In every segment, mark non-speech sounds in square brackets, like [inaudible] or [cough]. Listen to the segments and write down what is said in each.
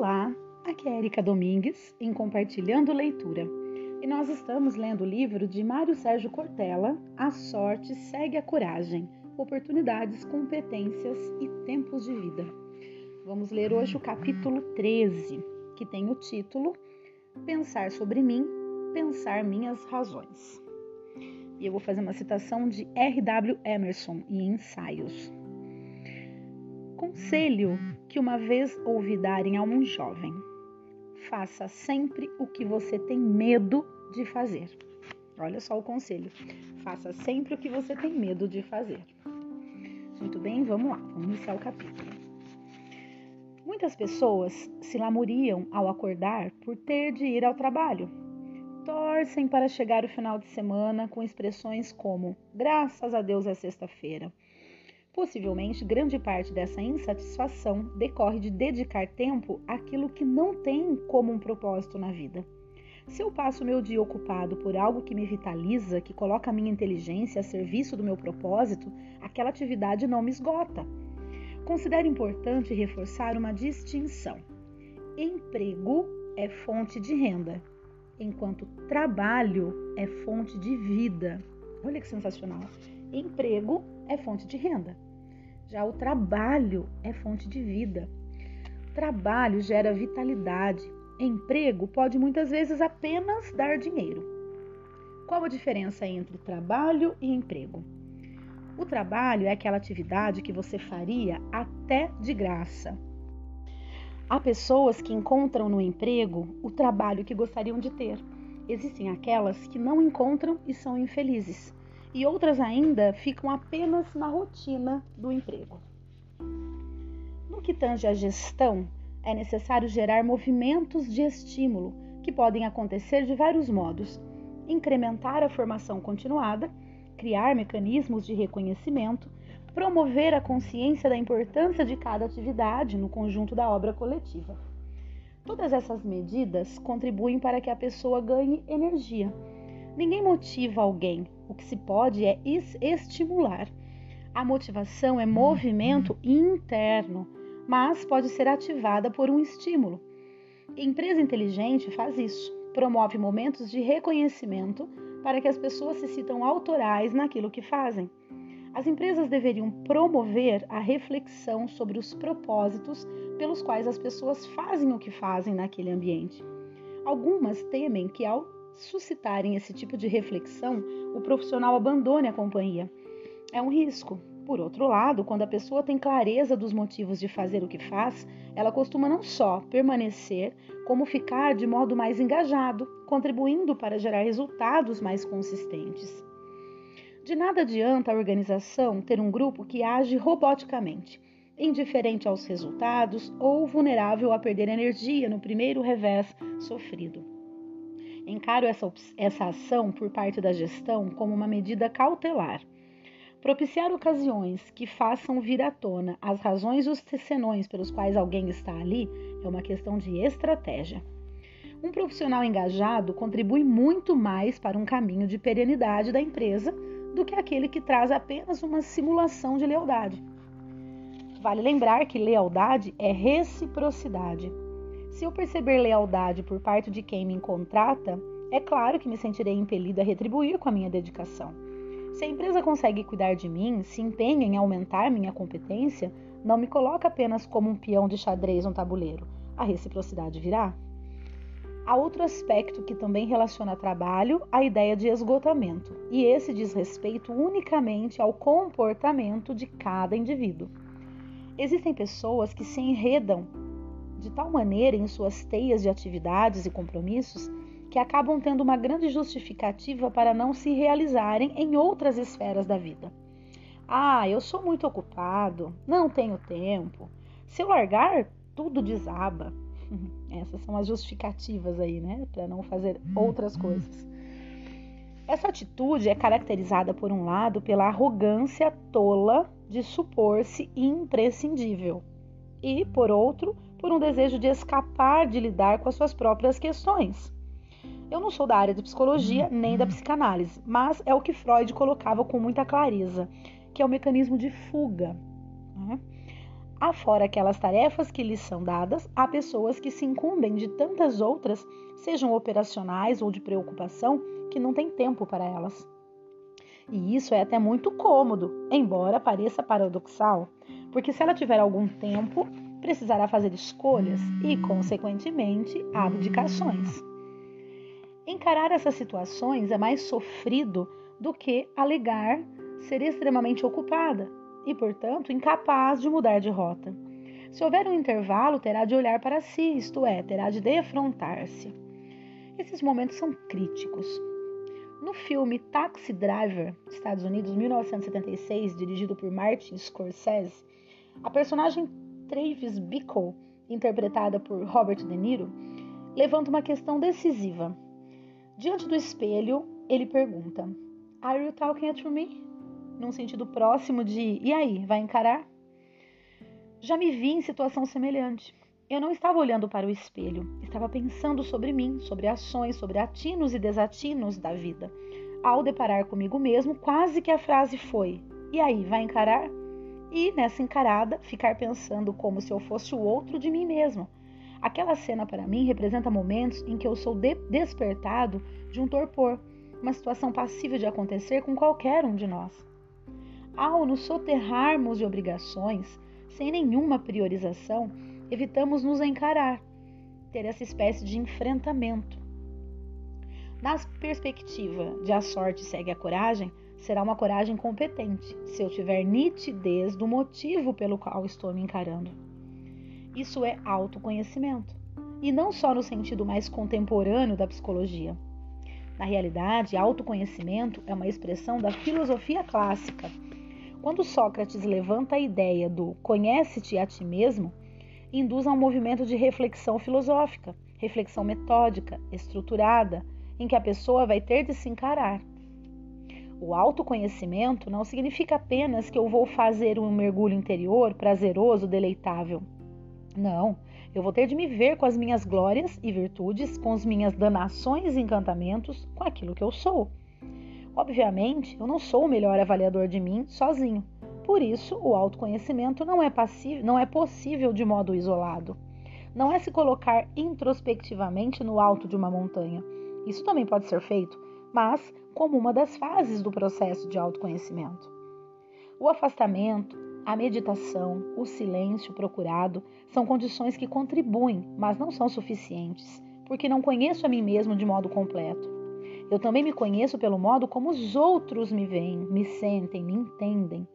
Olá, aqui é Erika Domingues em Compartilhando Leitura e nós estamos lendo o livro de Mário Sérgio Cortella, A Sorte Segue a Coragem, Oportunidades, Competências e Tempos de Vida. Vamos ler hoje o capítulo 13, que tem o título Pensar sobre mim, Pensar Minhas Razões. E eu vou fazer uma citação de R.W. Emerson em Ensaios. Conselho que uma vez ouvi darem a um jovem: faça sempre o que você tem medo de fazer. Olha só o conselho: faça sempre o que você tem medo de fazer. Muito bem, vamos lá, vamos iniciar o capítulo. Muitas pessoas se lamuriam ao acordar por ter de ir ao trabalho. Torcem para chegar o final de semana com expressões como: graças a Deus é sexta-feira Possivelmente, grande parte dessa insatisfação decorre de dedicar tempo àquilo que não tem como um propósito na vida. Se eu passo meu dia ocupado por algo que me vitaliza, que coloca a minha inteligência a serviço do meu propósito, aquela atividade não me esgota. Considero importante reforçar uma distinção. Emprego é fonte de renda, enquanto trabalho é fonte de vida. Olha que sensacional! Emprego é fonte de renda. Já o trabalho é fonte de vida. Trabalho gera vitalidade. Emprego pode muitas vezes apenas dar dinheiro. Qual a diferença entre trabalho e emprego? O trabalho é aquela atividade que você faria até de graça. Há pessoas que encontram no emprego o trabalho que gostariam de ter. Existem aquelas que não encontram e são infelizes e outras ainda ficam apenas na rotina do emprego. No que tange à gestão, é necessário gerar movimentos de estímulo que podem acontecer de vários modos: incrementar a formação continuada, criar mecanismos de reconhecimento, promover a consciência da importância de cada atividade no conjunto da obra coletiva. Todas essas medidas contribuem para que a pessoa ganhe energia. Ninguém motiva alguém, o que se pode é estimular. A motivação é movimento interno, mas pode ser ativada por um estímulo. Empresa inteligente faz isso, promove momentos de reconhecimento para que as pessoas se sintam autorais naquilo que fazem. As empresas deveriam promover a reflexão sobre os propósitos pelos quais as pessoas fazem o que fazem naquele ambiente. Algumas temem que, ao suscitarem esse tipo de reflexão, o profissional abandone a companhia. É um risco. Por outro lado, quando a pessoa tem clareza dos motivos de fazer o que faz, ela costuma não só permanecer, como ficar de modo mais engajado, contribuindo para gerar resultados mais consistentes. De nada adianta a organização ter um grupo que age roboticamente, indiferente aos resultados ou vulnerável a perder energia no primeiro revés sofrido. Encaro essa, essa ação por parte da gestão como uma medida cautelar. Propiciar ocasiões que façam vir à tona as razões e os senões pelos quais alguém está ali é uma questão de estratégia. Um profissional engajado contribui muito mais para um caminho de perenidade da empresa do que aquele que traz apenas uma simulação de lealdade. Vale lembrar que lealdade é reciprocidade. Se eu perceber lealdade por parte de quem me contrata, é claro que me sentirei impelido a retribuir com a minha dedicação. Se a empresa consegue cuidar de mim, se empenha em aumentar minha competência, não me coloca apenas como um peão de xadrez no tabuleiro. A reciprocidade virá. Há outro aspecto que também relaciona trabalho à ideia de esgotamento, e esse diz respeito unicamente ao comportamento de cada indivíduo. Existem pessoas que se enredam de tal maneira em suas teias de atividades e compromissos que acabam tendo uma grande justificativa para não se realizarem em outras esferas da vida. Ah, eu sou muito ocupado, não tenho tempo. Se eu largar, tudo desaba. [laughs] Essas são as justificativas aí, né, para não fazer outras coisas. Essa atitude é caracterizada, por um lado, pela arrogância tola de supor-se imprescindível, e, por outro, por um desejo de escapar de lidar com as suas próprias questões. Eu não sou da área de psicologia nem da psicanálise, mas é o que Freud colocava com muita clareza, que é o mecanismo de fuga. Né? Afora aquelas tarefas que lhes são dadas, há pessoas que se incumbem de tantas outras, sejam operacionais ou de preocupação, que não têm tempo para elas. E isso é até muito cômodo, embora pareça paradoxal, porque se ela tiver algum tempo, precisará fazer escolhas e, consequentemente, abdicações. Encarar essas situações é mais sofrido do que alegar ser extremamente ocupada e, portanto, incapaz de mudar de rota. Se houver um intervalo, terá de olhar para si, isto é, terá de defrontar-se. Esses momentos são críticos. No filme Taxi Driver, Estados Unidos, 1976, dirigido por Martin Scorsese, a personagem Travis Bickle, interpretada por Robert De Niro, levanta uma questão decisiva. Diante do espelho, ele pergunta: Are you talking to me? Num sentido próximo de e aí, vai encarar? Já me vi em situação semelhante. Eu não estava olhando para o espelho, estava pensando sobre mim, sobre ações, sobre atinos e desatinos da vida. Ao deparar comigo mesmo, quase que a frase foi: E aí, vai encarar? E nessa encarada, ficar pensando como se eu fosse o outro de mim mesmo. Aquela cena para mim representa momentos em que eu sou de despertado de um torpor, uma situação passível de acontecer com qualquer um de nós. Ao nos soterrarmos de obrigações, sem nenhuma priorização, evitamos nos encarar, ter essa espécie de enfrentamento. Na perspectiva de a sorte segue a coragem, será uma coragem competente, se eu tiver nitidez do motivo pelo qual estou me encarando. Isso é autoconhecimento, e não só no sentido mais contemporâneo da psicologia. Na realidade, autoconhecimento é uma expressão da filosofia clássica. Quando Sócrates levanta a ideia do conhece-te a ti mesmo, induz a um movimento de reflexão filosófica, reflexão metódica, estruturada, em que a pessoa vai ter de se encarar. O autoconhecimento não significa apenas que eu vou fazer um mergulho interior prazeroso, deleitável. Não, eu vou ter de me ver com as minhas glórias e virtudes, com as minhas danações e encantamentos, com aquilo que eu sou. Obviamente, eu não sou o melhor avaliador de mim sozinho. Por isso, o autoconhecimento não é, não é possível de modo isolado. Não é se colocar introspectivamente no alto de uma montanha. Isso também pode ser feito, mas como uma das fases do processo de autoconhecimento. O afastamento, a meditação, o silêncio procurado são condições que contribuem, mas não são suficientes, porque não conheço a mim mesmo de modo completo. Eu também me conheço pelo modo como os outros me veem, me sentem, me entendem.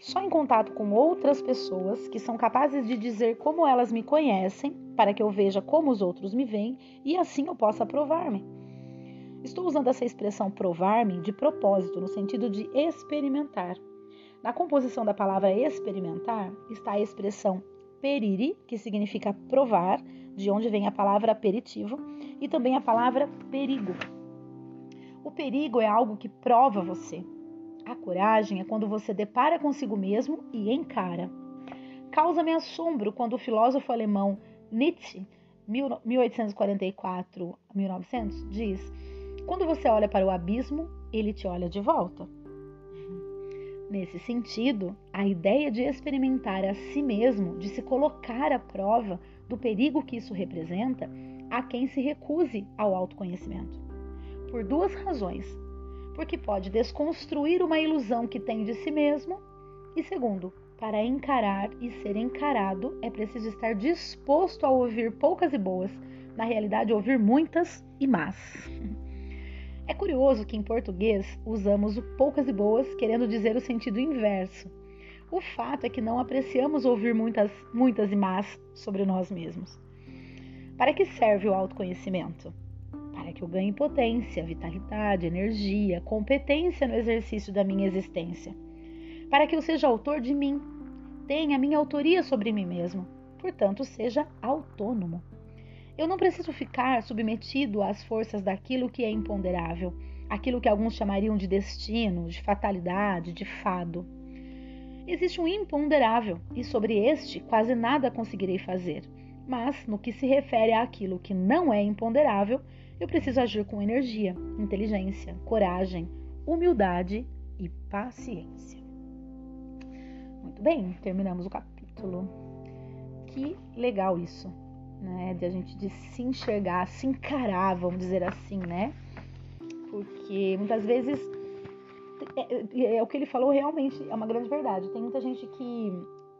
Só em contato com outras pessoas que são capazes de dizer como elas me conhecem, para que eu veja como os outros me veem e assim eu possa provar-me. Estou usando essa expressão provar-me de propósito, no sentido de experimentar. Na composição da palavra experimentar está a expressão periri, que significa provar, de onde vem a palavra aperitivo, e também a palavra perigo. O perigo é algo que prova você, a coragem é quando você depara consigo mesmo e encara. Causa-me assombro quando o filósofo alemão Nietzsche, 1844-1900, diz: Quando você olha para o abismo, ele te olha de volta. Nesse sentido, a ideia de experimentar a si mesmo, de se colocar à prova do perigo que isso representa, há quem se recuse ao autoconhecimento. Por duas razões porque pode desconstruir uma ilusão que tem de si mesmo. E segundo, para encarar e ser encarado é preciso estar disposto a ouvir poucas e boas, na realidade, ouvir muitas e más. É curioso que em português usamos o poucas e boas querendo dizer o sentido inverso. O fato é que não apreciamos ouvir muitas, muitas e más sobre nós mesmos. Para que serve o autoconhecimento? para que eu ganhe potência, vitalidade, energia, competência no exercício da minha existência, para que eu seja autor de mim, tenha minha autoria sobre mim mesmo, portanto, seja autônomo. Eu não preciso ficar submetido às forças daquilo que é imponderável, aquilo que alguns chamariam de destino, de fatalidade, de fado. Existe um imponderável e sobre este quase nada conseguirei fazer. Mas, no que se refere àquilo que não é imponderável, eu preciso agir com energia, inteligência, coragem, humildade e paciência. Muito bem, terminamos o capítulo. Que legal isso, né? De a gente de se enxergar, se encarar, vamos dizer assim, né? Porque muitas vezes é, é, é, o que ele falou realmente é uma grande verdade. Tem muita gente que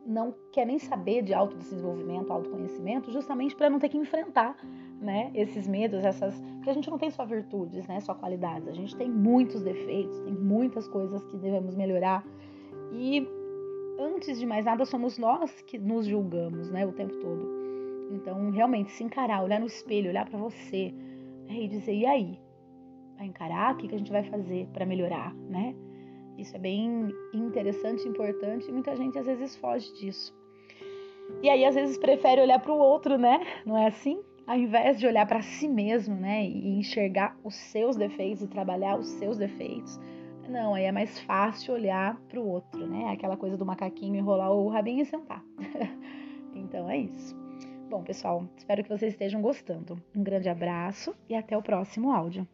não quer nem saber de autodesenvolvimento, autoconhecimento, justamente para não ter que enfrentar, né, esses medos, essas, porque a gente não tem só virtudes, né, só qualidades, a gente tem muitos defeitos, tem muitas coisas que devemos melhorar. E antes de mais nada, somos nós que nos julgamos, né, o tempo todo. Então, realmente se encarar, olhar no espelho, olhar para você né, e dizer: "E aí? Vai encarar? O que a gente vai fazer para melhorar, né?" Isso é bem interessante, importante e muita gente às vezes foge disso. E aí às vezes prefere olhar para o outro, né? Não é assim? Ao invés de olhar para si mesmo, né, e enxergar os seus defeitos e trabalhar os seus defeitos. Não, aí é mais fácil olhar para o outro, né? Aquela coisa do macaquinho enrolar o rabinho e sentar. [laughs] então é isso. Bom, pessoal, espero que vocês estejam gostando. Um grande abraço e até o próximo áudio.